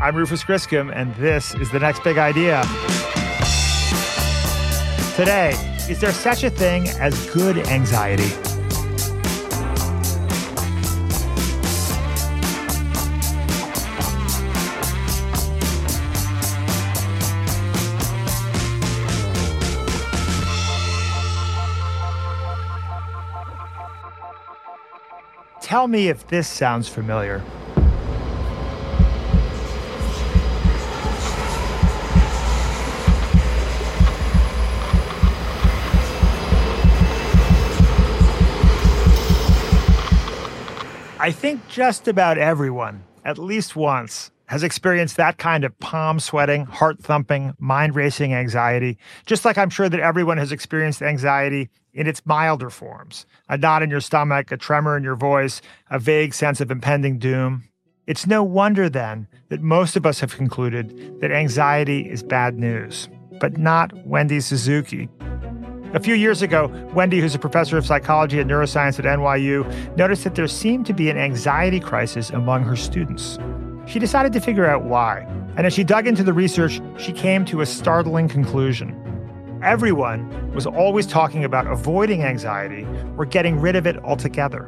I'm Rufus Griscom, and this is the next big idea. Today, is there such a thing as good anxiety? Tell me if this sounds familiar. I think just about everyone, at least once, has experienced that kind of palm sweating, heart thumping, mind racing anxiety, just like I'm sure that everyone has experienced anxiety in its milder forms a knot in your stomach, a tremor in your voice, a vague sense of impending doom. It's no wonder then that most of us have concluded that anxiety is bad news, but not Wendy Suzuki. A few years ago, Wendy, who's a professor of psychology and neuroscience at NYU, noticed that there seemed to be an anxiety crisis among her students. She decided to figure out why, and as she dug into the research, she came to a startling conclusion. Everyone was always talking about avoiding anxiety or getting rid of it altogether.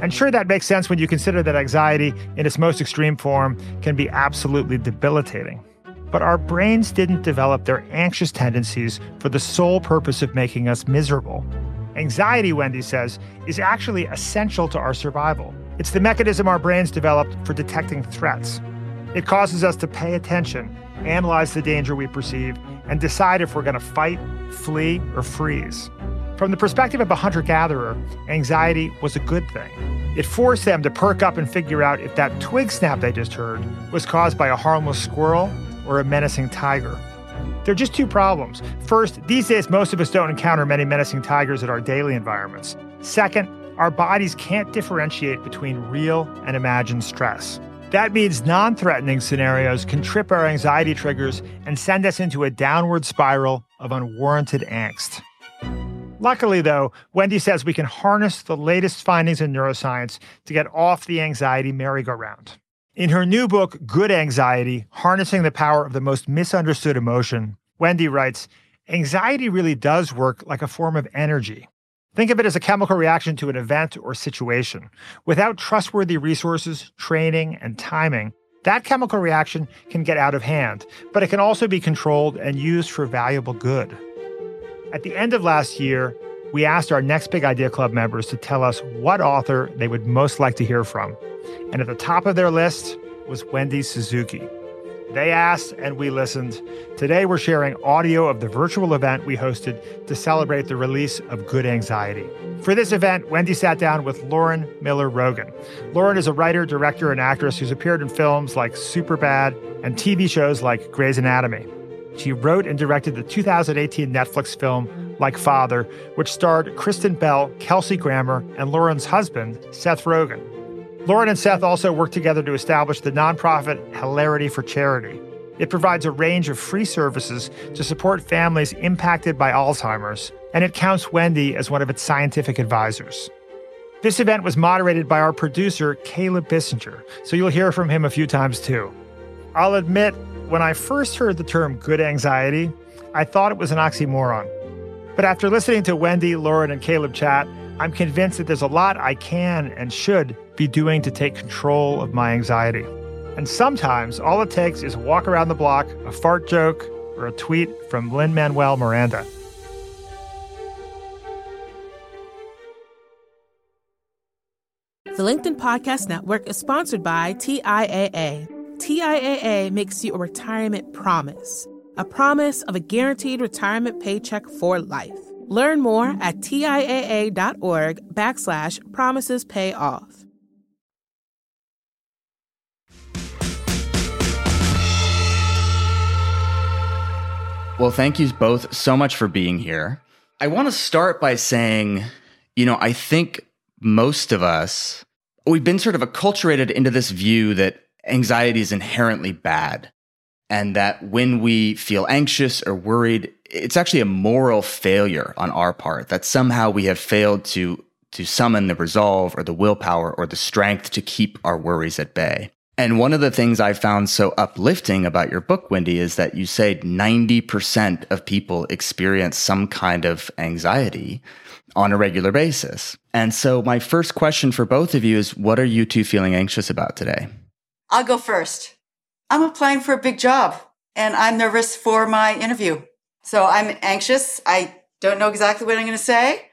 And sure, that makes sense when you consider that anxiety, in its most extreme form, can be absolutely debilitating. But our brains didn't develop their anxious tendencies for the sole purpose of making us miserable. Anxiety, Wendy says, is actually essential to our survival. It's the mechanism our brains developed for detecting threats. It causes us to pay attention, analyze the danger we perceive, and decide if we're going to fight, flee, or freeze. From the perspective of a hunter gatherer, anxiety was a good thing. It forced them to perk up and figure out if that twig snap they just heard was caused by a harmless squirrel or a menacing tiger. There are just two problems. First, these days, most of us don't encounter many menacing tigers in our daily environments. Second, our bodies can't differentiate between real and imagined stress. That means non threatening scenarios can trip our anxiety triggers and send us into a downward spiral of unwarranted angst. Luckily, though, Wendy says we can harness the latest findings in neuroscience to get off the anxiety merry-go-round. In her new book, Good Anxiety Harnessing the Power of the Most Misunderstood Emotion, Wendy writes Anxiety really does work like a form of energy. Think of it as a chemical reaction to an event or situation. Without trustworthy resources, training, and timing, that chemical reaction can get out of hand, but it can also be controlled and used for valuable good. At the end of last year, we asked our Next Big Idea Club members to tell us what author they would most like to hear from. And at the top of their list was Wendy Suzuki. They asked and we listened. Today we're sharing audio of the virtual event we hosted to celebrate the release of Good Anxiety. For this event, Wendy sat down with Lauren Miller Rogen. Lauren is a writer, director, and actress who's appeared in films like Superbad and TV shows like Grey's Anatomy. She wrote and directed the 2018 Netflix film Like Father, which starred Kristen Bell, Kelsey Grammer, and Lauren's husband, Seth Rogen. Lauren and Seth also worked together to establish the nonprofit Hilarity for Charity. It provides a range of free services to support families impacted by Alzheimer's, and it counts Wendy as one of its scientific advisors. This event was moderated by our producer, Caleb Bissinger, so you'll hear from him a few times too. I'll admit, when I first heard the term good anxiety, I thought it was an oxymoron. But after listening to Wendy, Lauren, and Caleb chat, I'm convinced that there's a lot I can and should be doing to take control of my anxiety. And sometimes all it takes is a walk around the block, a fart joke, or a tweet from Lin Manuel Miranda. The LinkedIn Podcast Network is sponsored by TIAA. TIAA makes you a retirement promise, a promise of a guaranteed retirement paycheck for life. Learn more at TIAA.org backslash promises pay off. Well, thank you both so much for being here. I want to start by saying, you know, I think most of us, we've been sort of acculturated into this view that anxiety is inherently bad and that when we feel anxious or worried, it's actually a moral failure on our part, that somehow we have failed to, to summon the resolve or the willpower or the strength to keep our worries at bay. And one of the things I found so uplifting about your book, Wendy, is that you say 90% of people experience some kind of anxiety on a regular basis. And so, my first question for both of you is what are you two feeling anxious about today? I'll go first. I'm applying for a big job and I'm nervous for my interview. So, I'm anxious. I don't know exactly what I'm going to say.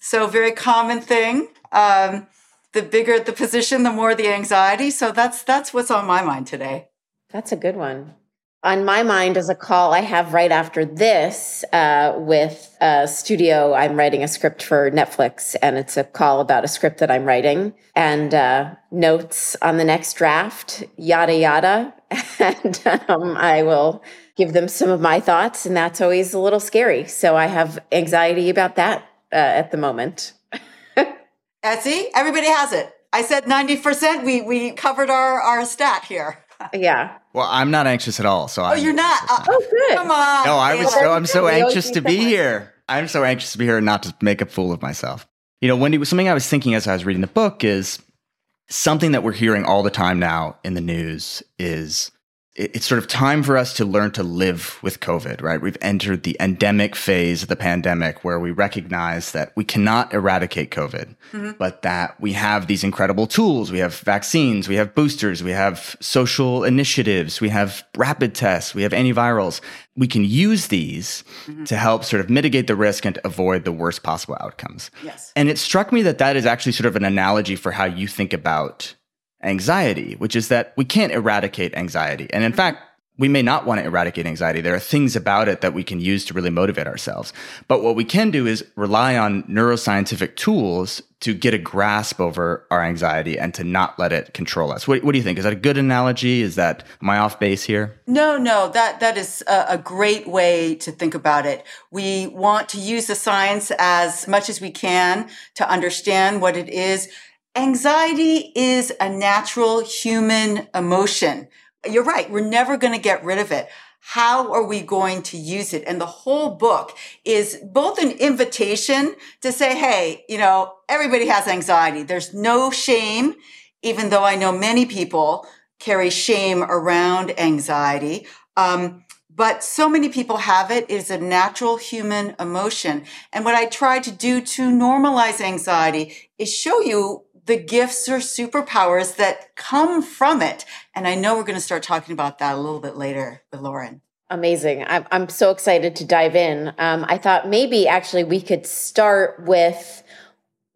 So, very common thing. Um, the bigger the position, the more the anxiety. So that's that's what's on my mind today. That's a good one. On my mind is a call I have right after this uh, with a studio. I'm writing a script for Netflix, and it's a call about a script that I'm writing and uh, notes on the next draft, yada yada. and um, I will give them some of my thoughts, and that's always a little scary. So I have anxiety about that uh, at the moment. Etsy, everybody has it. I said 90%. We, we covered our, our stat here. Yeah. Well, I'm not anxious at all. So oh, I'm you're not. Uh, oh, good. Come on. No, I was. So I'm so anxious to be here. I'm so anxious to be here and not to make a fool of myself. You know, Wendy, something I was thinking as I was reading the book is something that we're hearing all the time now in the news is it's sort of time for us to learn to live with COVID, right? We've entered the endemic phase of the pandemic where we recognize that we cannot eradicate COVID, mm-hmm. but that we have these incredible tools. We have vaccines, we have boosters, we have social initiatives, we have rapid tests, we have antivirals. We can use these mm-hmm. to help sort of mitigate the risk and avoid the worst possible outcomes. Yes. And it struck me that that is actually sort of an analogy for how you think about anxiety, which is that we can't eradicate anxiety. And in fact, we may not want to eradicate anxiety. There are things about it that we can use to really motivate ourselves. But what we can do is rely on neuroscientific tools to get a grasp over our anxiety and to not let it control us. What, what do you think? Is that a good analogy? Is that, am I off base here? No, no, that, that is a, a great way to think about it. We want to use the science as much as we can to understand what it is Anxiety is a natural human emotion. You're right. We're never going to get rid of it. How are we going to use it? And the whole book is both an invitation to say, Hey, you know, everybody has anxiety. There's no shame, even though I know many people carry shame around anxiety. Um, but so many people have it. It is a natural human emotion. And what I try to do to normalize anxiety is show you the gifts or superpowers that come from it. And I know we're going to start talking about that a little bit later with Lauren. Amazing. I'm, I'm so excited to dive in. Um, I thought maybe actually we could start with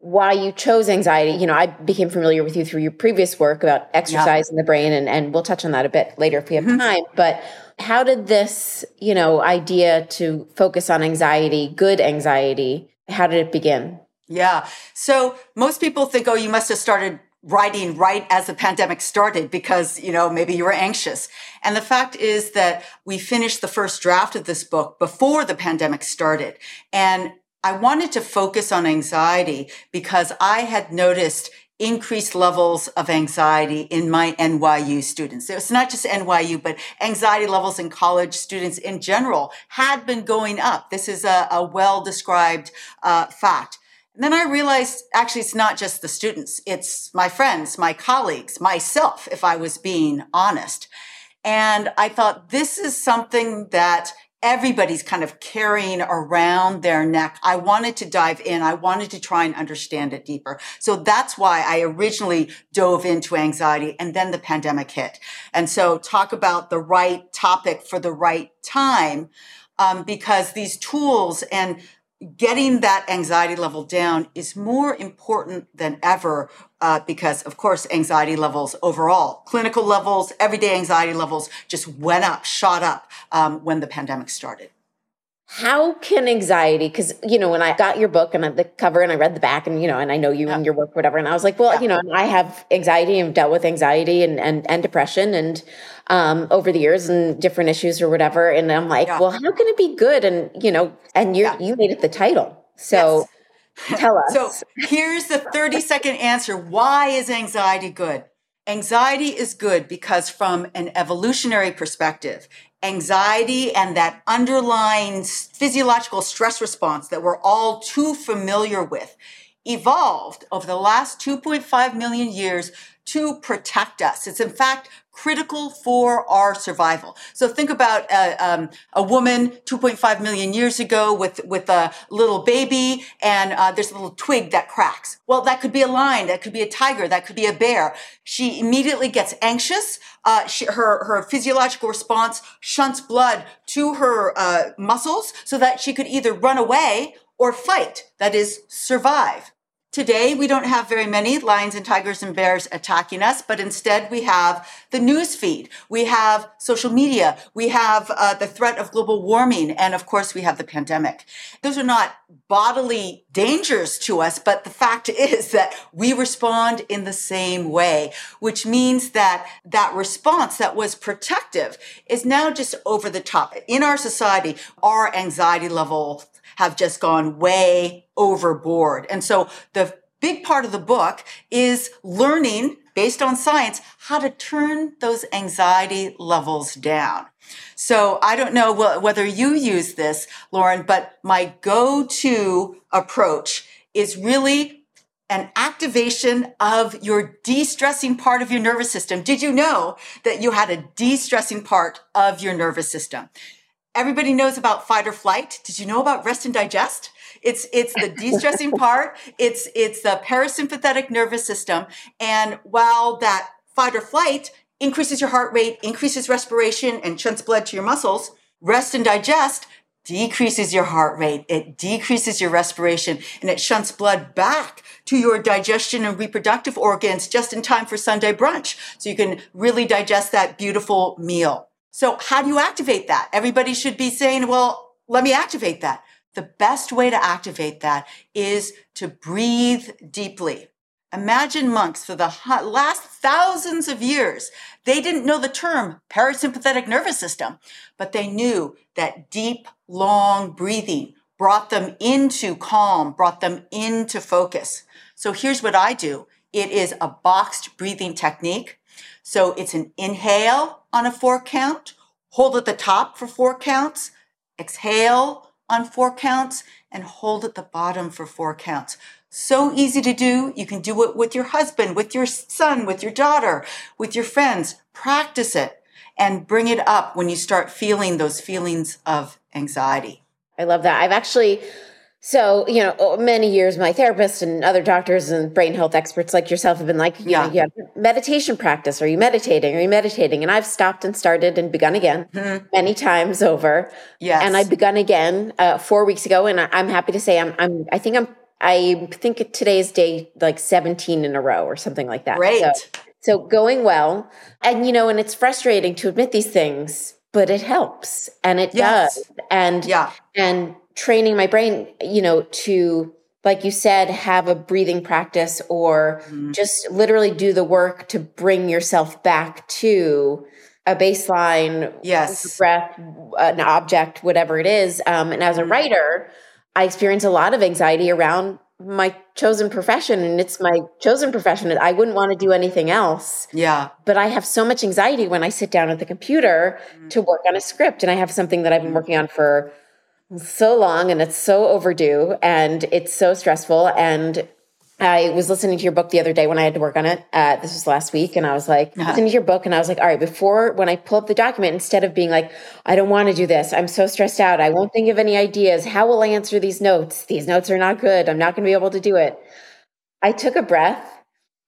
why you chose anxiety. You know, I became familiar with you through your previous work about exercise yeah. in the brain, and, and we'll touch on that a bit later if we have mm-hmm. time. But how did this, you know, idea to focus on anxiety, good anxiety, how did it begin? Yeah. So most people think, oh, you must have started writing right as the pandemic started because, you know, maybe you were anxious. And the fact is that we finished the first draft of this book before the pandemic started. And I wanted to focus on anxiety because I had noticed increased levels of anxiety in my NYU students. It's not just NYU, but anxiety levels in college students in general had been going up. This is a, a well described uh, fact. And then I realized actually it's not just the students, it's my friends, my colleagues, myself, if I was being honest. And I thought this is something that everybody's kind of carrying around their neck. I wanted to dive in. I wanted to try and understand it deeper. So that's why I originally dove into anxiety and then the pandemic hit. And so talk about the right topic for the right time. Um, because these tools and getting that anxiety level down is more important than ever uh, because, of course, anxiety levels overall, clinical levels, everyday anxiety levels just went up, shot up um, when the pandemic started. How can anxiety, because, you know, when I got your book and the cover and I read the back and, you know, and I know you yeah. and your work, whatever, and I was like, well, yeah. you know, I have anxiety and dealt with anxiety and, and, and depression. And um, over the years and different issues or whatever. And I'm like, yeah. well, how can it be good? And you know, and you you made it the title. So yes. tell us. So here's the 30 second answer. Why is anxiety good? Anxiety is good because from an evolutionary perspective, anxiety and that underlying physiological stress response that we're all too familiar with evolved over the last 2.5 million years to protect us. It's in fact critical for our survival. So think about a, um, a woman 2.5 million years ago with, with a little baby and uh, there's a little twig that cracks. Well, that could be a lion, that could be a tiger, that could be a bear. She immediately gets anxious. Uh, she, her, her physiological response shunts blood to her uh, muscles so that she could either run away or fight, that is, survive. Today, we don't have very many lions and tigers and bears attacking us, but instead we have the news feed. We have social media. We have uh, the threat of global warming. And of course, we have the pandemic. Those are not bodily dangers to us, but the fact is that we respond in the same way, which means that that response that was protective is now just over the top. In our society, our anxiety level have just gone way overboard. And so the big part of the book is learning based on science how to turn those anxiety levels down. So I don't know whether you use this, Lauren, but my go-to approach is really an activation of your de-stressing part of your nervous system. Did you know that you had a de-stressing part of your nervous system? Everybody knows about fight or flight. Did you know about rest and digest? It's it's the de-stressing part. It's it's the parasympathetic nervous system. And while that fight or flight increases your heart rate, increases respiration, and shunts blood to your muscles, rest and digest decreases your heart rate, it decreases your respiration, and it shunts blood back to your digestion and reproductive organs just in time for Sunday brunch. So you can really digest that beautiful meal. So how do you activate that? Everybody should be saying, well, let me activate that. The best way to activate that is to breathe deeply. Imagine monks for the last thousands of years. They didn't know the term parasympathetic nervous system, but they knew that deep, long breathing brought them into calm, brought them into focus. So here's what I do. It is a boxed breathing technique. So it's an inhale on a four count, hold at the top for four counts, exhale on four counts, and hold at the bottom for four counts. So easy to do. You can do it with your husband, with your son, with your daughter, with your friends. Practice it and bring it up when you start feeling those feelings of anxiety. I love that. I've actually so, you know, many years, my therapist and other doctors and brain health experts like yourself have been like, yeah, yeah, meditation practice. Are you meditating? Are you meditating? And I've stopped and started and begun again mm-hmm. many times over. Yes. And I've begun again uh, four weeks ago. And I, am happy to say I'm, I'm, I think I'm, I think today's day like 17 in a row or something like that. Great. So, so going well. And, you know, and it's frustrating to admit these things, but it helps and it yes. does. And, yeah. And, training my brain, you know, to like you said, have a breathing practice or mm-hmm. just literally do the work to bring yourself back to a baseline, yes, breath, an object, whatever it is. Um, and as a mm-hmm. writer, I experience a lot of anxiety around my chosen profession and it's my chosen profession i wouldn't want to do anything else yeah but i have so much anxiety when i sit down at the computer mm-hmm. to work on a script and i have something that i've been working on for so long and it's so overdue and it's so stressful. And I was listening to your book the other day when I had to work on it. Uh, this was last week. And I was like, uh-huh. listening to your book and I was like, all right, before when I pull up the document, instead of being like, I don't want to do this, I'm so stressed out. I won't think of any ideas. How will I answer these notes? These notes are not good. I'm not going to be able to do it. I took a breath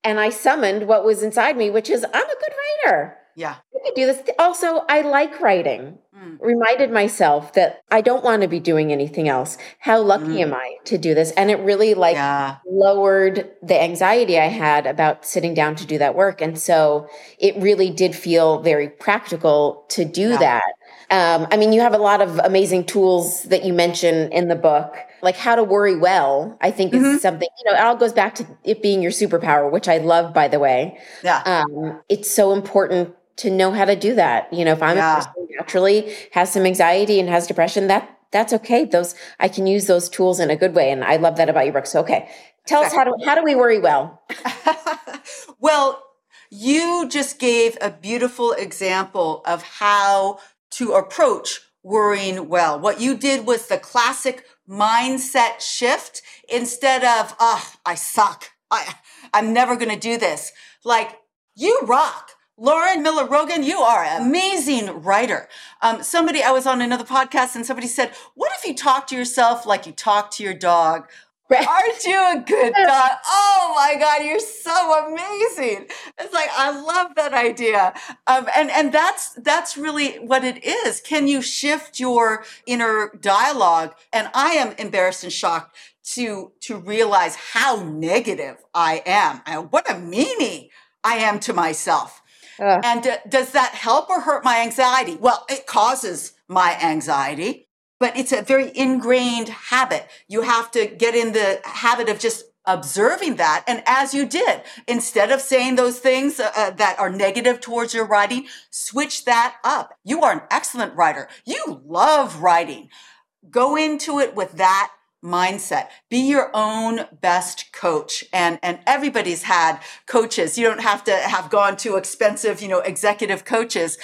and I summoned what was inside me, which is I'm a good writer. Yeah. I could do this. Also, I like writing. Mm. Reminded myself that I don't want to be doing anything else. How lucky mm. am I to do this? And it really like yeah. lowered the anxiety I had about sitting down to do that work. And so it really did feel very practical to do yeah. that. Um, I mean, you have a lot of amazing tools that you mention in the book, like how to worry well. I think mm-hmm. is something you know. It all goes back to it being your superpower, which I love, by the way. Yeah, um, it's so important to know how to do that. You know, if I'm yeah. a person naturally has some anxiety and has depression, that that's okay. Those I can use those tools in a good way, and I love that about your book. So, okay, tell us how do how do we worry well? well, you just gave a beautiful example of how to approach worrying well. What you did was the classic mindset shift instead of, oh, I suck. I, I'm never going to do this. Like, you rock. Lauren Miller Rogen, you are an amazing writer. Um, somebody, I was on another podcast and somebody said, What if you talk to yourself like you talk to your dog? Aren't you a good dog? Oh my God, you're so amazing. It's like, I love that idea. Um, and, and that's, that's really what it is. Can you shift your inner dialogue? And I am embarrassed and shocked to, to realize how negative I am. And what a meanie I am to myself. Uh. And d- does that help or hurt my anxiety? Well, it causes my anxiety, but it's a very ingrained habit. You have to get in the habit of just observing that. And as you did, instead of saying those things uh, uh that are negative towards your writing, switch that up. You are an excellent writer. You love writing. Go into it with that mindset. Be your own best coach. And, and everybody's had coaches. You don't have to have gone to expensive, you know, executive coaches.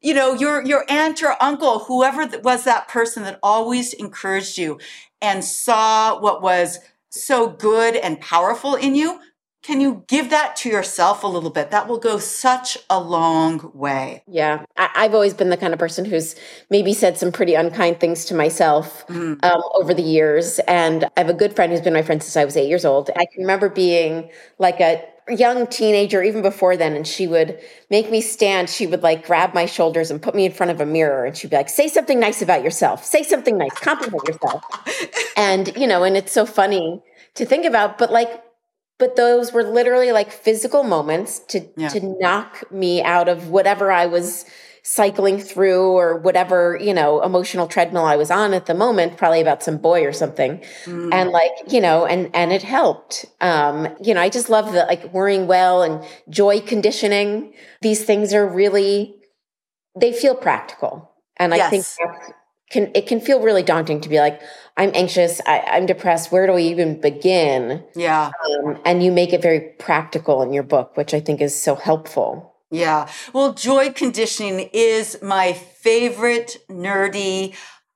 You know, your, your aunt or uncle, whoever was that person that always encouraged you and saw what was so good and powerful in you, can you give that to yourself a little bit? That will go such a long way. Yeah. I, have always been the kind of person who's maybe said some pretty unkind things to myself mm. um, over the years. And I have a good friend who's been my friend since I was eight years old. I can remember being like a young teenager, even before then, and she would make me stand. She would like grab my shoulders and put me in front of a mirror, and she'd be like, "Say something nice about yourself. Say something nice. Compliment yourself." and you know, and it's so funny to think about, but like but those were literally like physical moments to yeah. to knock me out of whatever I was cycling through or whatever you know emotional treadmill I was on at the moment probably about some boy or something mm. and like you know and and it helped um you know I just love the like worrying well and joy conditioning these things are really they feel practical and I yes. think can it can feel really daunting to be like i'm anxious I, am depressed where do we even begin yeah um, and you make it very practical in your book which i think is so helpful yeah well joy conditioning is my favorite nerdy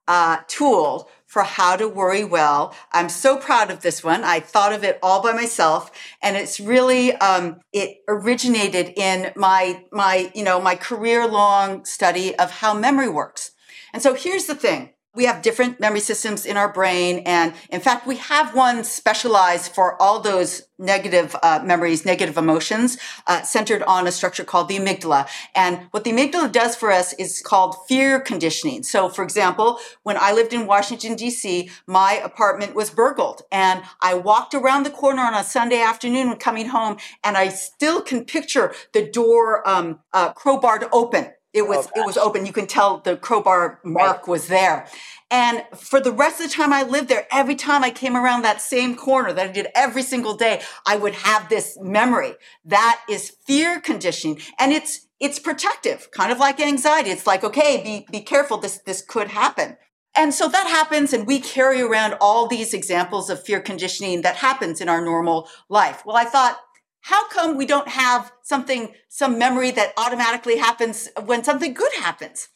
uh, tool for how to worry well. I'm so proud of this one. I thought of it all by myself and it's really, um, it originated in my, my, you know, my career long study of how memory works. And so here's the thing. We have different memory systems in our brain. And in fact, we have one specialized for all those negative uh, memories, negative emotions, uh, centered on a structure called the amygdala. And what the amygdala does for us is called fear conditioning. So, for example, when I lived in Washington, D.C., my apartment was burgled. And I walked around the corner on a Sunday afternoon coming home, and I still can picture the door um, uh, crowbarred open it was oh, it was open. You can tell the crowbar mark right. was there. And for the rest of the time I lived there, every time I came around that same corner that I did every single day, I would have this memory. That is fear conditioning. And it's it's protective, kind of like anxiety. It's like, okay, be be careful, this this could happen. And so that happens, and we carry around all these examples of fear conditioning that happens in our normal life. Well, I thought, how come we don't have something, some memory that automatically happens when something good happens?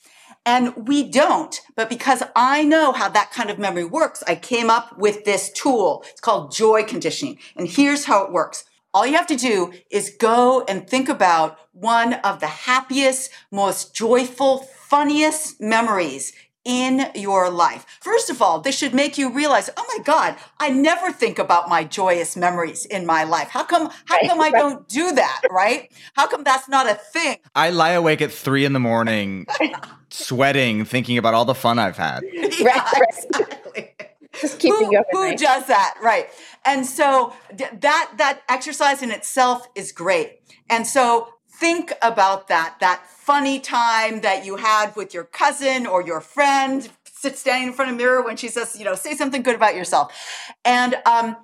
And we don't. But because I know how that kind of memory works, I came up with this tool. It's called joy conditioning. And here's how it works. All you have to do is go and think about one of the happiest, most joyful, funniest memories in your life. First of all, this should make you realize, oh my God, I never think about my joyous memories in my life. How come, how come I don't do that, right? How come that's not a thing? I lie awake at three in the morning, sweating, thinking about all the fun I've had. Yeah, exactly. Just keeping who, who does that, right? And so that that exercise in itself is great. And so think about that, that funny time that you had with your cousin or your friend, sit standing in front of a mirror when she says, you know, say something good about yourself. And um,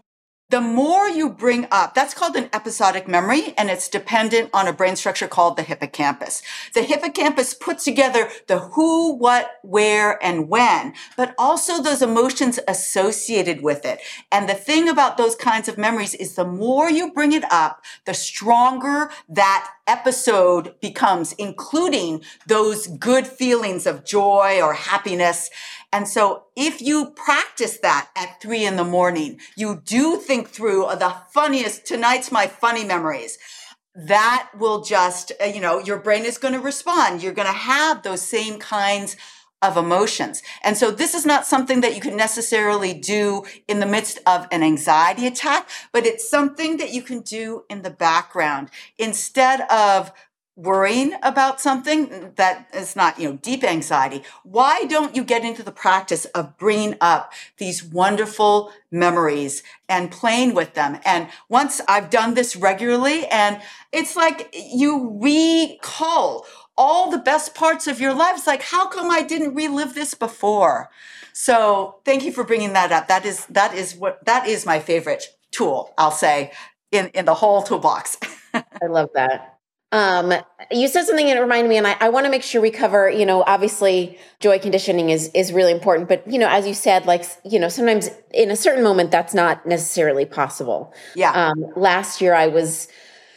the more you bring up, that's called an episodic memory, and it's dependent on a brain structure called the hippocampus. The hippocampus puts together the who, what, where, and when, but also those emotions associated with it. And the thing about those kinds of memories is the more you bring it up, the stronger that episode becomes, including those good feelings of joy or happiness. And so if you practice that at three in the morning, you do think through the funniest, tonight's my funny memories. That will just, uh, you know, your brain is going to respond. You're going to have those same kinds of emotions. And so this is not something that you can necessarily do in the midst of an anxiety attack, but it's something that you can do in the background instead of worrying about something that is not, you know, deep anxiety. Why don't you get into the practice of bringing up these wonderful memories and playing with them? And once I've done this regularly and it's like you recall all the best parts of your life. It's like, how come I didn't relive this before? So thank you for bringing that up. That is, that is what, that is my favorite tool, I'll say, in, in the whole toolbox. I love that. Um, you said something that reminded me, and I, I want to make sure we cover, you know, obviously joy conditioning is, is really important, but, you know, as you said, like, you know, sometimes in a certain moment, that's not necessarily possible. Yeah. Um, last year I was,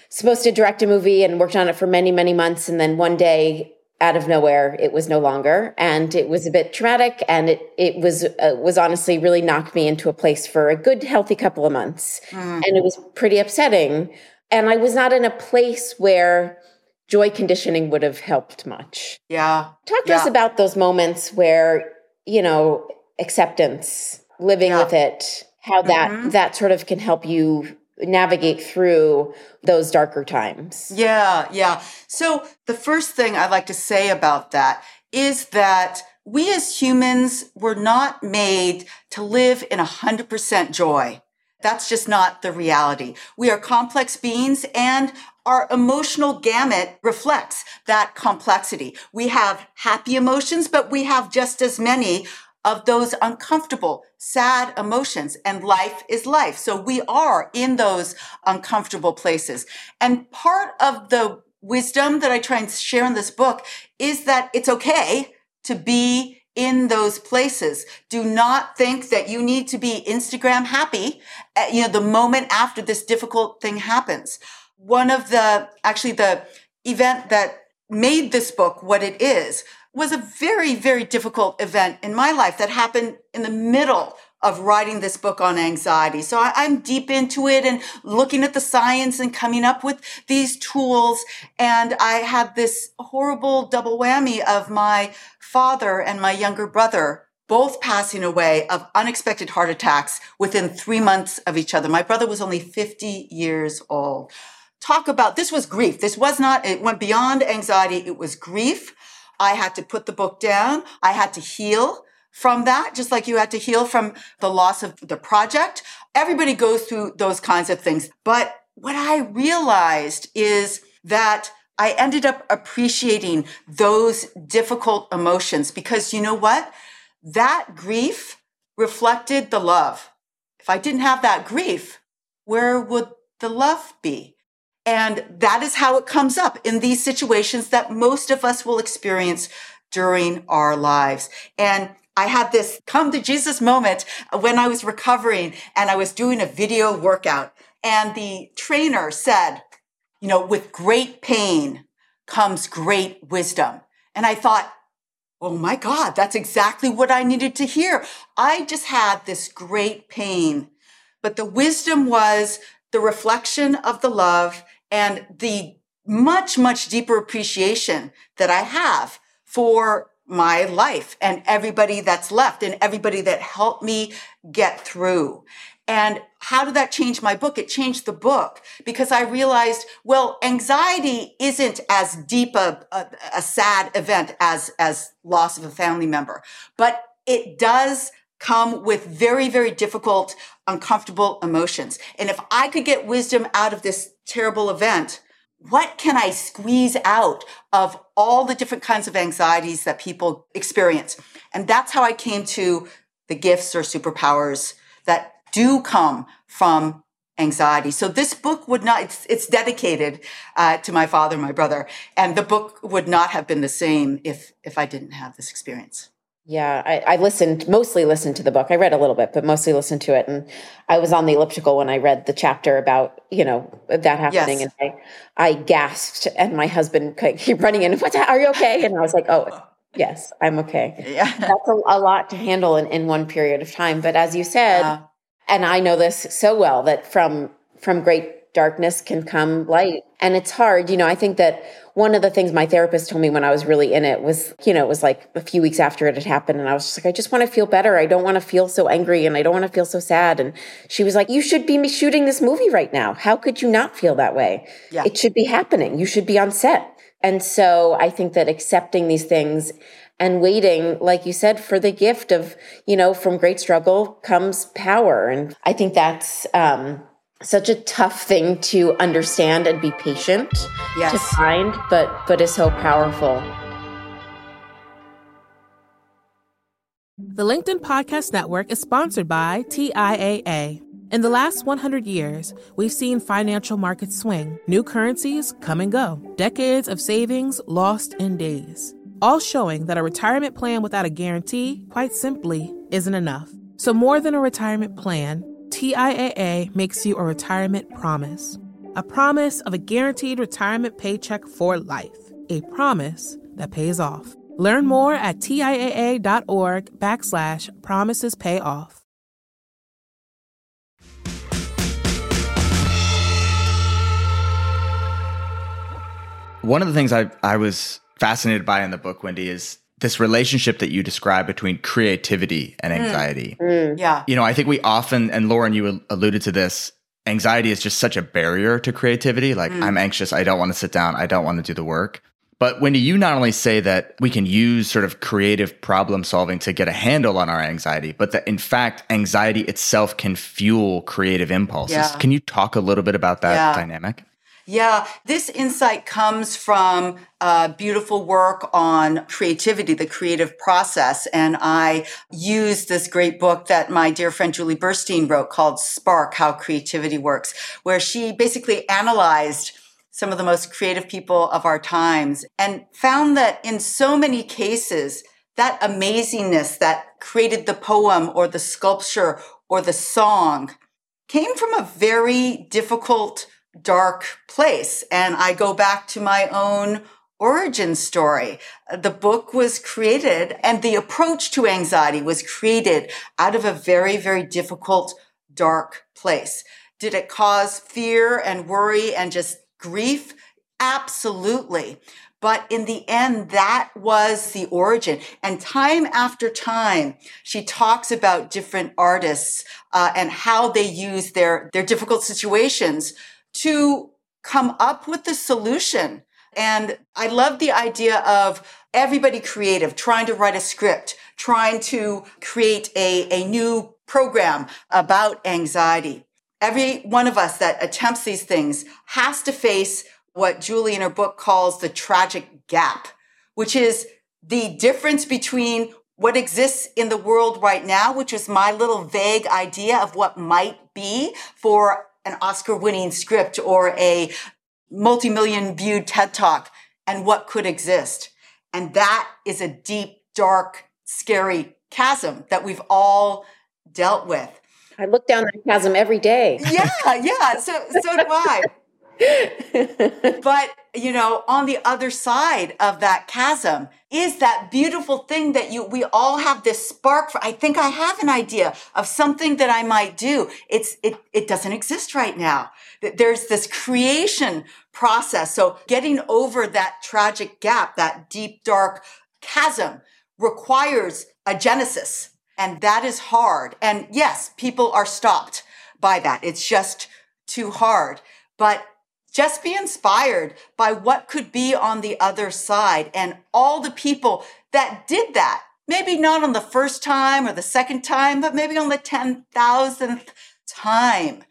supposed to direct a movie and worked on it for many, many months. And then one day, out of nowhere, it was no longer, and it was a bit traumatic. And it it was uh, was honestly really knocked me into a place for a good, healthy couple of months, mm. and it was pretty upsetting. And I was not in a place where joy conditioning would have helped much. Yeah. Talk to yeah. us about those moments where you know acceptance, living yeah. with it, how that mm-hmm. that sort of can help you navigate through those darker times. Yeah, yeah. So the first thing I'd like to say about that is that we as humans were not made to live in 100% joy. That's just not the reality. We are complex beings and our emotional gamut reflects that complexity. We have happy emotions, but we have just as many of those uncomfortable, sad emotions. And life is life. So we are in those uncomfortable places. And part of the wisdom that I try and share in this book is that it's okay to be in those places. Do not think that you need to be Instagram happy, at, you know, the moment after this difficult thing happens. One of the, actually the event that made this book what it is was a very, very difficult event in my life that happened in the middle of writing this book on anxiety. So I, am deep into it and looking at the science and coming up with these tools. And I had this horrible double whammy of my father and my younger brother both passing away of unexpected heart attacks within three months of each other. My brother was only 50 years old. Talk about this was grief. This was not, it went beyond anxiety. It was grief. I had to put the book down. I had to heal from that, just like you had to heal from the loss of the project. Everybody goes through those kinds of things. But what I realized is that I ended up appreciating those difficult emotions because you know what? That grief reflected the love. If I didn't have that grief, where would the love be? And that is how it comes up in these situations that most of us will experience during our lives. And I had this come to Jesus moment when I was recovering and I was doing a video workout. And the trainer said, you know, with great pain comes great wisdom. And I thought, oh my God, that's exactly what I needed to hear. I just had this great pain. But the wisdom was the reflection of the love and the much, much deeper appreciation that I have for my life and everybody that's left and everybody that helped me get through. And how did that change my book? It changed the book because I realized, well, anxiety isn't as deep a, a, a, sad event as, as loss of a family member, but it does come with very, very difficult, uncomfortable emotions. And if I could get wisdom out of this terrible event, what can I squeeze out of all the different kinds of anxieties that people experience? And that's how I came to the gifts or superpowers that do come from anxiety. So this book would not, it's, it's dedicated uh, to my father my brother. And the book would not have been the same if, if I didn't have this experience. Yeah, I, I, listened, mostly listened to the book. I read a little bit, but mostly listened to it. And I was on the elliptical when I read the chapter about, you know, that happening. Yes. And I, I gasped and my husband kept running in, what, are you okay? And I was like, oh, Yes, I'm okay. Yeah. That's a, a lot to handle in, in one period of time. But as you said, and I know this so well that from from great darkness can come light. And it's hard. You know, I think that one of the things my therapist told me when I was really in it was, you know, it was like a few weeks after it had happened. And I was just like, I just want to feel better. I don't want to feel so angry and I don't want to feel so sad. And she was like, You should be shooting this movie right now. How could you not feel that way? Yeah. It should be happening. You should be on set. And so I think that accepting these things and waiting, like you said, for the gift of, you know, from great struggle comes power. And I think that's um, such a tough thing to understand and be patient Yes. to find, but but is so powerful. The LinkedIn Podcast Network is sponsored by TIAA. In the last 100 years, we've seen financial markets swing, new currencies come and go, decades of savings lost in days, all showing that a retirement plan without a guarantee, quite simply, isn't enough. So, more than a retirement plan, TIAA makes you a retirement promise. A promise of a guaranteed retirement paycheck for life. A promise that pays off. Learn more at TIAA.org backslash promises pay off. One of the things I, I was fascinated by in the book, Wendy, is this relationship that you describe between creativity and mm. anxiety. Mm. Yeah. You know, I think we often, and Lauren, you alluded to this, anxiety is just such a barrier to creativity. Like, mm. I'm anxious. I don't want to sit down. I don't want to do the work. But Wendy, you not only say that we can use sort of creative problem solving to get a handle on our anxiety, but that in fact, anxiety itself can fuel creative impulses. Yeah. Can you talk a little bit about that Yeah. dynamic? Yeah, this insight comes from uh, beautiful work on creativity, the creative process. And I used this great book that my dear friend Julie Burstein wrote called Spark How Creativity Works, where she basically analyzed some of the most creative people of our times and found that in so many cases, that amazingness that created the poem or the sculpture or the song came from a very difficult dark place. And I go back to my own origin story. The book was created and the approach to anxiety was created out of a very, very difficult, dark place. Did it cause fear and worry and just grief? Absolutely. But in the end, that was the origin. And time after time, she talks about different artists uh, and how they use their, their difficult situations to come up with the solution. And I love the idea of everybody creative trying to write a script, trying to create a, a new program about anxiety. Every one of us that attempts these things has to face what Julie in her book calls the tragic gap, which is the difference between what exists in the world right now, which is my little vague idea of what might be for an Oscar winning script or a multi-million viewed TED talk and what could exist. And that is a deep, dark, scary chasm that we've all dealt with. I look down that chasm every day. Yeah, yeah. So so do I. but you know on the other side of that chasm is that beautiful thing that you we all have this spark for i think i have an idea of something that i might do. It's it it doesn't exist right now. There's this creation process. So getting over that tragic gap that deep dark chasm requires a genesis and that is hard. And yes people are stopped by that. It's just too hard. But just be inspired by what could be on the other side and all the people that did that. Maybe not on the first time or the second time, but maybe on the 10,000th time.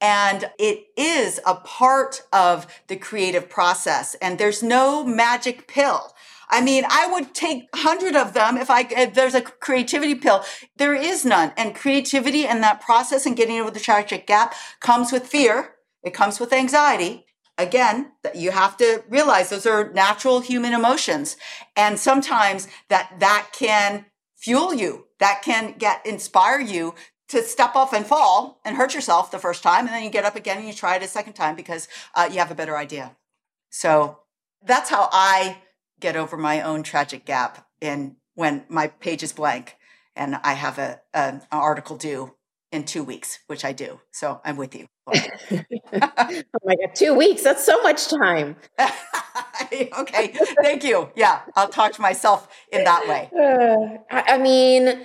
And it is a part of the creative process. And there's no magic pill. I mean, I would take hundred of them if I if there's a creativity pill. There is none. And creativity and that process and getting over the tragic gap comes with fear. It comes with anxiety. Again, that you have to realize those are natural human emotions. And sometimes that, that can fuel you. That can get, inspire you to step off and fall and hurt yourself the first time. And then you get up again and you try it a second time because uh, you have a better idea. So that's how I get over my own tragic gap in when my page is blank and I have a, an article due in two weeks, which I do. So I'm with you. oh my God, two weeks. That's so much time. okay. Thank you. Yeah. I'll talk to myself in that way. Uh, I mean,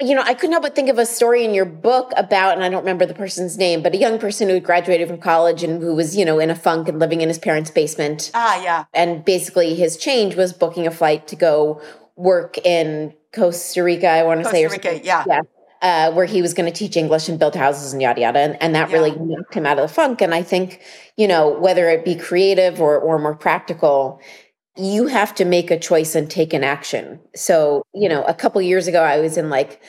you know, I couldn't help but think of a story in your book about, and I don't remember the person's name, but a young person who graduated from college and who was, you know, in a funk and living in his parents' basement. Ah, yeah. And basically his change was booking a flight to go work in Costa Rica, I want to Costa say. Costa Rica, yeah. Yeah. Uh, where he was going to teach English and build houses and yada yada, and, and that Yeah. really knocked him out of the funk. And I think, you know, whether it be creative or or more practical, you have to make a choice and take an action. So, you know, a couple years ago, I was in like,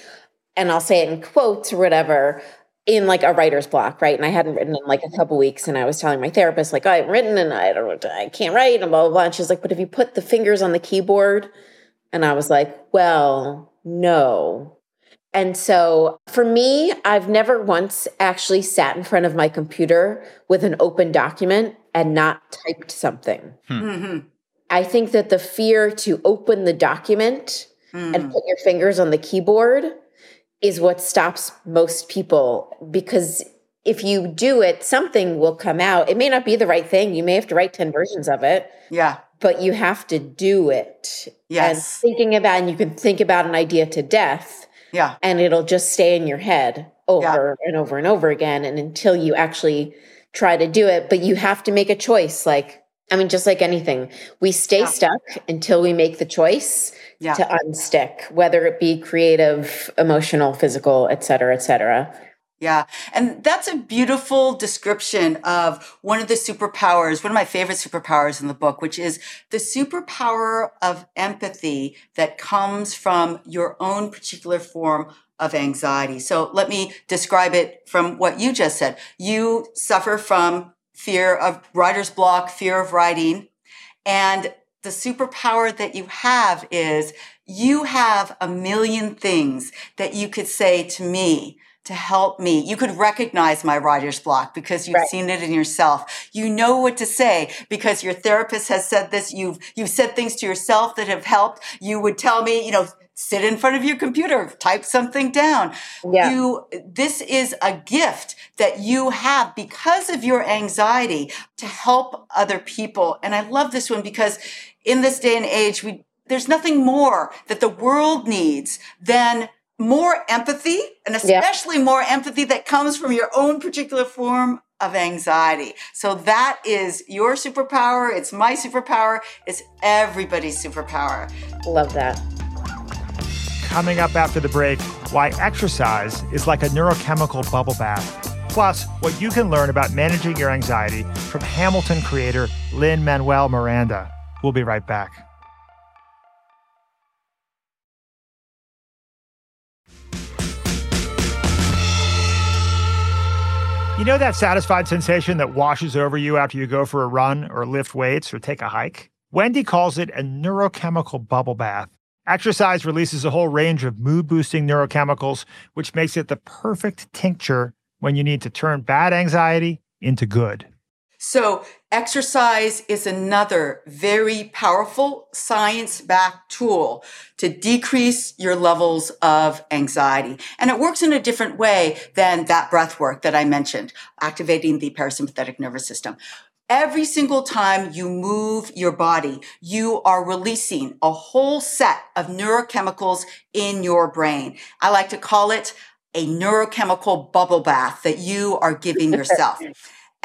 and I'll say it in quotes or whatever, in like a writer's block, right? And I hadn't written in like a couple weeks, and I was telling my therapist like, I haven't written and I don't, I can't write, and blah blah blah. And she's like, but if you put the fingers on the keyboard, and I was like, well, no. And so for me, I've never once actually sat in front of my computer with an open document and not typed something. hmm I think that the fear to open the document and put your fingers on the keyboard is what stops most people because if you do it, something will come out. It may not be the right thing. You may have to write 10 versions of it, Yeah. but you have to do it. And Yes. thinking about, and you can think about an idea to death Yeah. and it'll just stay in your head over and over and over again and until you actually try to do it but you have to make a choice like i mean just like anything we stay Yeah. stuck until we make the choice Yeah. to unstick whether it be creative emotional physical et cetera et cetera Yeah. And that's a beautiful description of one of the superpowers, one of my favorite superpowers in the book, which is the superpower of empathy that comes from your own particular form of anxiety. So let me describe it from what you just said. You suffer from fear of writer's block, fear of writing, and the superpower that you have is you have a million things that you could say to me to help me. You could recognize my writer's block because you've Right. seen it in yourself. You know what to say because your therapist has said this. You've, you've said things to yourself that have helped. You would tell me, you know, sit in front of your computer, type something down. Yeah. You, this is a gift that you have because of your anxiety to help other people. And I love this one because in this day and age, we, there's nothing more that the world needs than more empathy and Yeah. especially more empathy that comes from your own particular form of anxiety. So that is your superpower. It's my superpower. It's everybody's superpower. love that Coming up after the break, why exercise is like a neurochemical bubble bath. Plus, what you can learn about managing your anxiety from Hamilton creator Lin-Manuel Miranda. We'll be right back. You know that satisfied sensation that washes over you after you go for a run or lift weights or take a hike? Wendy calls it a neurochemical bubble bath. Exercise releases a whole range of mood boosting neurochemicals, which makes it the perfect tincture when you need to turn bad anxiety into good. So exercise is another very powerful science backed tool to decrease your levels of anxiety. And it works in a different way than that breath work that I mentioned, activating the parasympathetic nervous system. Every single time you move your body, you are releasing a whole set of neurochemicals in your brain. I like to call it a neurochemical bubble bath that you are giving yourself.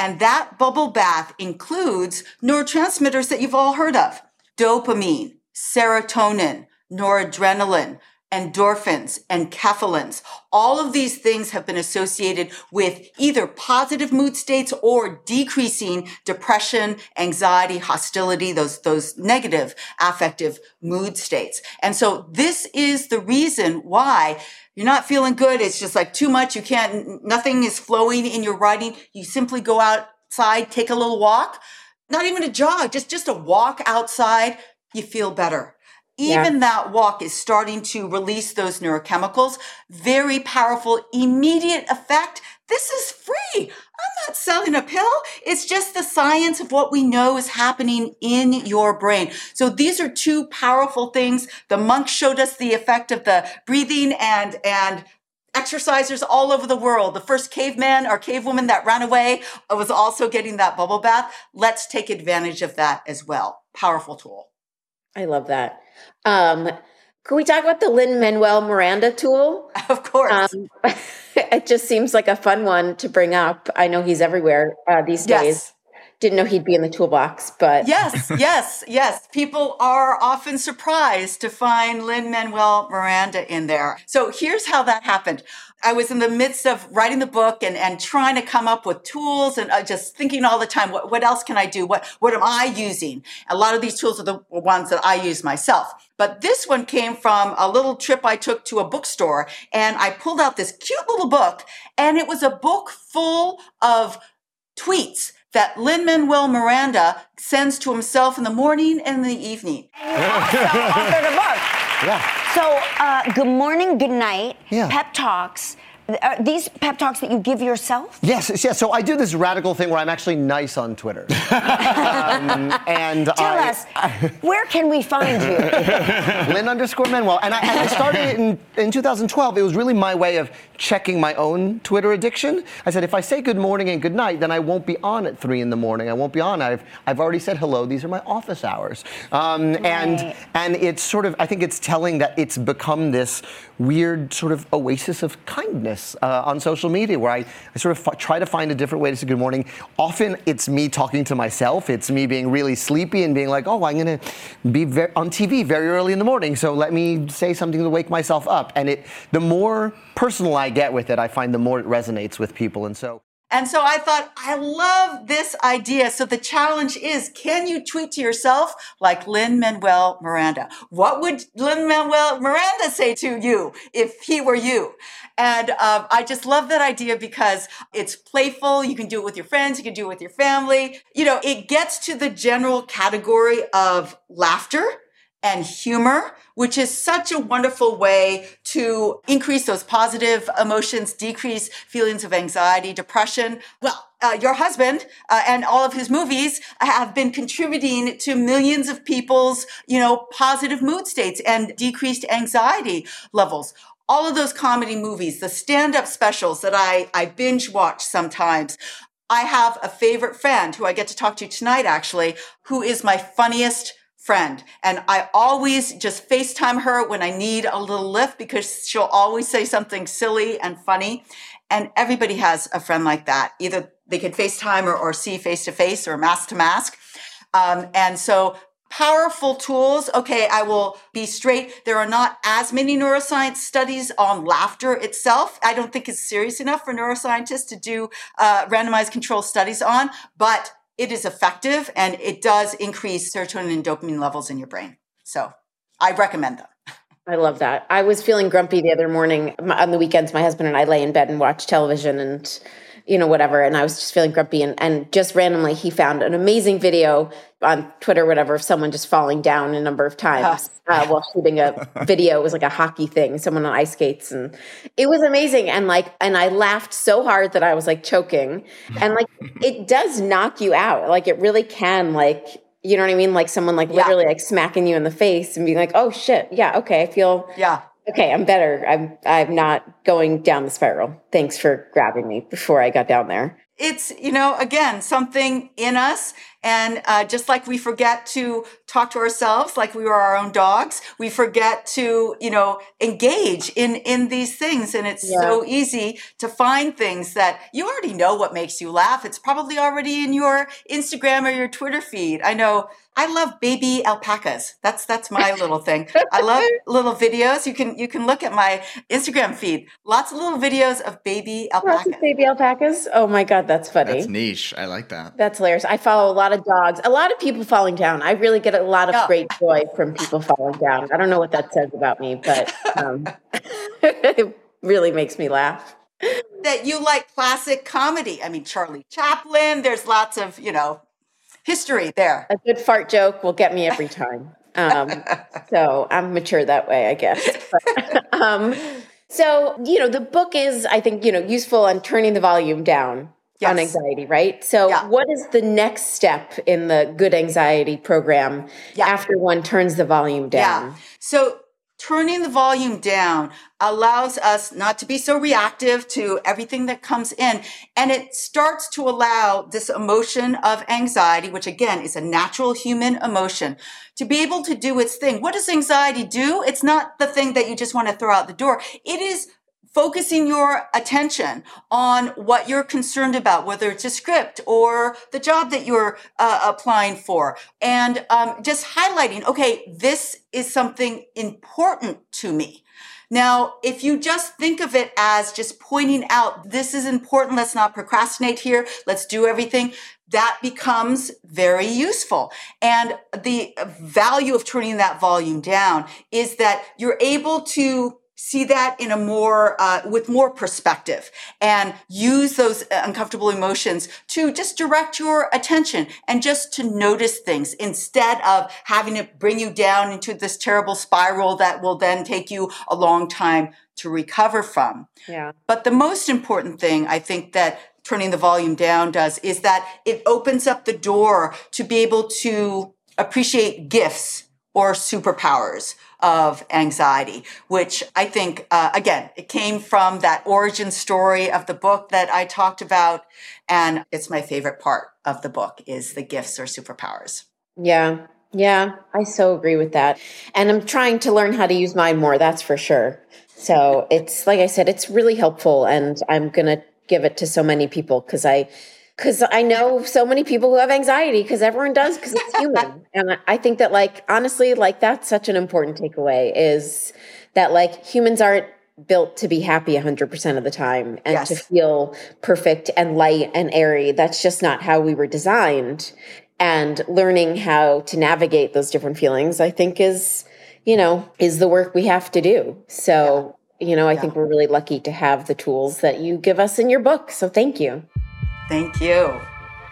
And that bubble bath includes neurotransmitters that you've all heard of. Dopamine, serotonin, noradrenaline, endorphins, and kephalins. All of these things have been associated with either positive mood states or decreasing depression, anxiety, hostility, those, those negative affective mood states. And so this is the reason why you're not feeling good. It's just like too much. You can't, nothing is flowing in your writing. You simply go outside, take a little walk, not even a jog, just, just a walk outside. You feel better. Yeah. Even that walk is starting to release those neurochemicals. Very powerful, immediate effect this is free. I'm not selling a pill. It's just the science of what we know is happening in your brain. So these are two powerful things. The monk showed us the effect of the breathing and, and exercisers all over the world. The first caveman or cavewoman that ran away was also getting that bubble bath. Let's take advantage of that as well. Powerful tool. I love that. Um, can we talk about the Lin-Manuel Miranda tool? Of course. Um, it just seems like a fun one to bring up. I know he's everywhere uh, these days. Didn't know he'd be in the toolbox, but yes, yes, yes. People are often surprised to find Lin-Manuel Miranda in there. So here's how that happened. I was in the midst of writing the book and, and trying to come up with tools and uh, just thinking all the time, what, what else can I do? What, what am I using? A lot of these tools are the ones that I use myself. But this one came from a little trip I took to a bookstore and I pulled out this cute little book and it was a book full of tweets that Lin Manuel Miranda sends to himself in the morning and in the evening. also authored a book. Yeah. So, uh, good morning, good night, yeah. pep talks. Are these pep talks that you give yourself? Yes, yes. So I do this radical thing where I'm actually nice on Twitter. um, and tell I, us, I, where can we find you? Lin underscore Manuel. And I, and I started in, in 2012. It was really my way of checking my own Twitter addiction. I said, if I say good morning and good night, then I won't be on at three in the morning. I won't be on. I've, I've already said hello. These are my office hours. Um, right. And and it's sort of, I think it's telling that it's become this weird sort of oasis of kindness uh, on social media where I, I sort of f- try to find a different way to say good morning. Often it's me talking to myself. It's me being really sleepy and being like, oh, I'm going to be ver- on TV very early in the morning. So let me say something to wake myself up. And it, the more personal I get with it, I find the more it resonates with people. And so and so I thought, I love this idea. So the challenge is, can you tweet to yourself like Lin-Manuel Miranda? What would Lin-Manuel Miranda say to you if he were you? And um, I just love that idea because it's playful. You can do it with your friends. You can do it with your family. You know, it gets to the general category of laughter and humor, which is such a wonderful way to increase those positive emotions, decrease feelings of anxiety, depression. Well, uh, your husband uh, and all of his movies have been contributing to millions of people's, you know, positive mood states and decreased anxiety levels. All of those comedy movies, the stand-up specials that I, I binge watch sometimes, I have a favorite friend who I get to talk to tonight, actually, who is my funniest friend. And I always just FaceTime her when I need a little lift because she'll always say something silly and funny. And everybody has a friend like that. Either they can FaceTime or, or see face to face or mask to mask. Um, and so powerful tools. Okay, I will be straight. There are not as many neuroscience studies on laughter itself. I don't think it's serious enough for neuroscientists to do uh, randomized control studies on, but it is effective and it does increase serotonin and dopamine levels in your brain. So I recommend them. I love that. I was feeling grumpy the other morning. On the weekends, my husband and I lay in bed and watch television and you know, whatever. And I was just feeling grumpy. And, and just randomly, he found an amazing video on Twitter, whatever, of someone just falling down a number of times uh, while shooting a video. It was like a hockey thing, someone on ice skates. And it was amazing. And like, and I laughed so hard that I was like choking. And like, it does knock you out. Like, it really can, like, you know what I mean? Like someone like literally like smacking you in the face and being like, "Oh shit, yeah, okay, I feel yeah, okay, I'm better. I'm I'm not going down the spiral. Thanks for grabbing me before I got down there. It's, you know, again, something in us and uh, just like we forget to talk to ourselves like we were our own dogs, we forget to, you know, engage in in these things. And it's yeah. so easy to find things that you already know what makes you laugh. It's probably already in your Instagram or your Twitter feed. I know I love baby alpacas. That's that's my little thing. I love little videos. You can you can look at my Instagram feed. Lots of little videos of baby alpacas. Lots of baby alpacas. Oh my god, that's funny. That's niche. I like that. That's hilarious. I follow a lot lot of dogs, a lot of people falling down. I really get a lot of great joy from people falling down. I don't know what that says about me, but um, it really makes me laugh. That you like classic comedy. I mean, Charlie Chaplin, there's lots of, you know, history there. A good fart joke will get me every time. Um, so I'm mature that way, I guess. But, um, So, you know, the book is, I think, you know, useful on turning the volume down yes. on anxiety, right? So, yeah. what is the next step in the good anxiety program yeah. after one turns the volume down? Yeah. So, turning the volume down allows us not to be so reactive to everything that comes in. And it starts to allow this emotion of anxiety, which again is a natural human emotion, to be able to do its thing. What does anxiety do? It's not the thing that you just want to throw out the door. It is focusing your attention on what you're concerned about, whether it's a script or the job that you're uh, applying for, and um, just highlighting, okay, this is something important to me. Now, if you just think of it as just pointing out, this is important, let's not procrastinate here, let's do everything, that becomes very useful. And the value of turning that volume down is that you're able to see that in a more uh, with more perspective and use those uncomfortable emotions to just direct your attention and just to notice things instead of having it bring you down into this terrible spiral that will then take you a long time to recover from. Yeah. But the most important thing i think that turning the volume down does is that it opens up the door to be able to appreciate gifts or superpowers of anxiety, which I think, uh, again, it came from that origin story of the book that I talked about. And it's my favorite part of the book is the gifts or superpowers. Yeah. Yeah. I so agree with that. And I'm trying to learn how to use mine more. That's for sure. So it's, like I said, it's really helpful. And I'm going to give it to so many people because I, because I know so many people who have anxiety because everyone does because it's human. and I think that like honestly, like that's such an important takeaway is that like humans aren't built to be happy 100% of the time and yes. to feel perfect and light and airy. That's just not how we were designed. And learning how to navigate those different feelings, I think is, you know, is the work we have to do. So, yeah. you know, I yeah. think we're really lucky to have the tools that you give us in your book. So thank you. Thank you.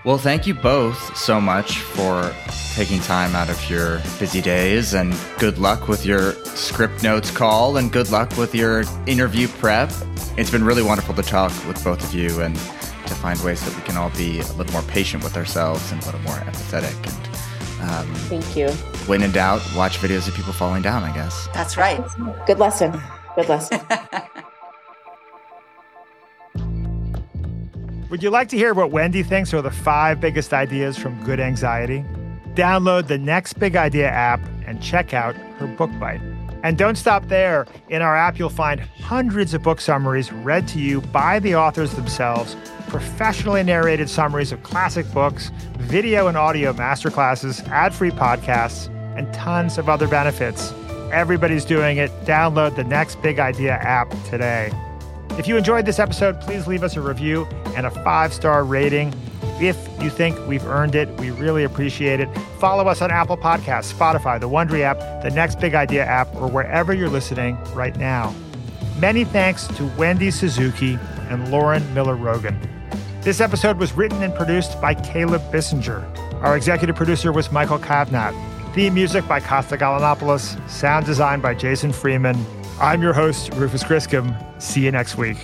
Well, thank you both so much for taking time out of your busy days and good luck with your script notes call and good luck with your interview prep. It's been really wonderful to talk with both of you and to find ways that we can all be a little more patient with ourselves and a little more empathetic. And um, thank you. When in doubt, watch videos of people falling down. I guess that's right. Good lesson. Good lesson. Would you like to hear what Wendy thinks are the five biggest ideas from Good Anxiety? Download the Next Big Idea app and check out her book bite. And don't stop there. In our app, you'll find hundreds of book summaries read to you by the authors themselves, professionally narrated summaries of classic books, video and audio masterclasses, ad free podcasts, and tons of other benefits. Everybody's doing it. Download the Next Big Idea app today. If you enjoyed this episode, please leave us a review and a five star rating. If you think we've earned it, we really appreciate it. Follow us on Apple Podcasts, Spotify, the Wondery app, the Next Big Idea app, or wherever you're listening right now. Many thanks to Wendy Suzuki and Lauren Miller Rogen. This episode was written and produced by Caleb Bissinger. Our executive producer was Michael Kavnat. Theme music by Costa Galanopoulos. Sound design by Jason Freeman. I'm your host, Rufus Griscom. See you next week.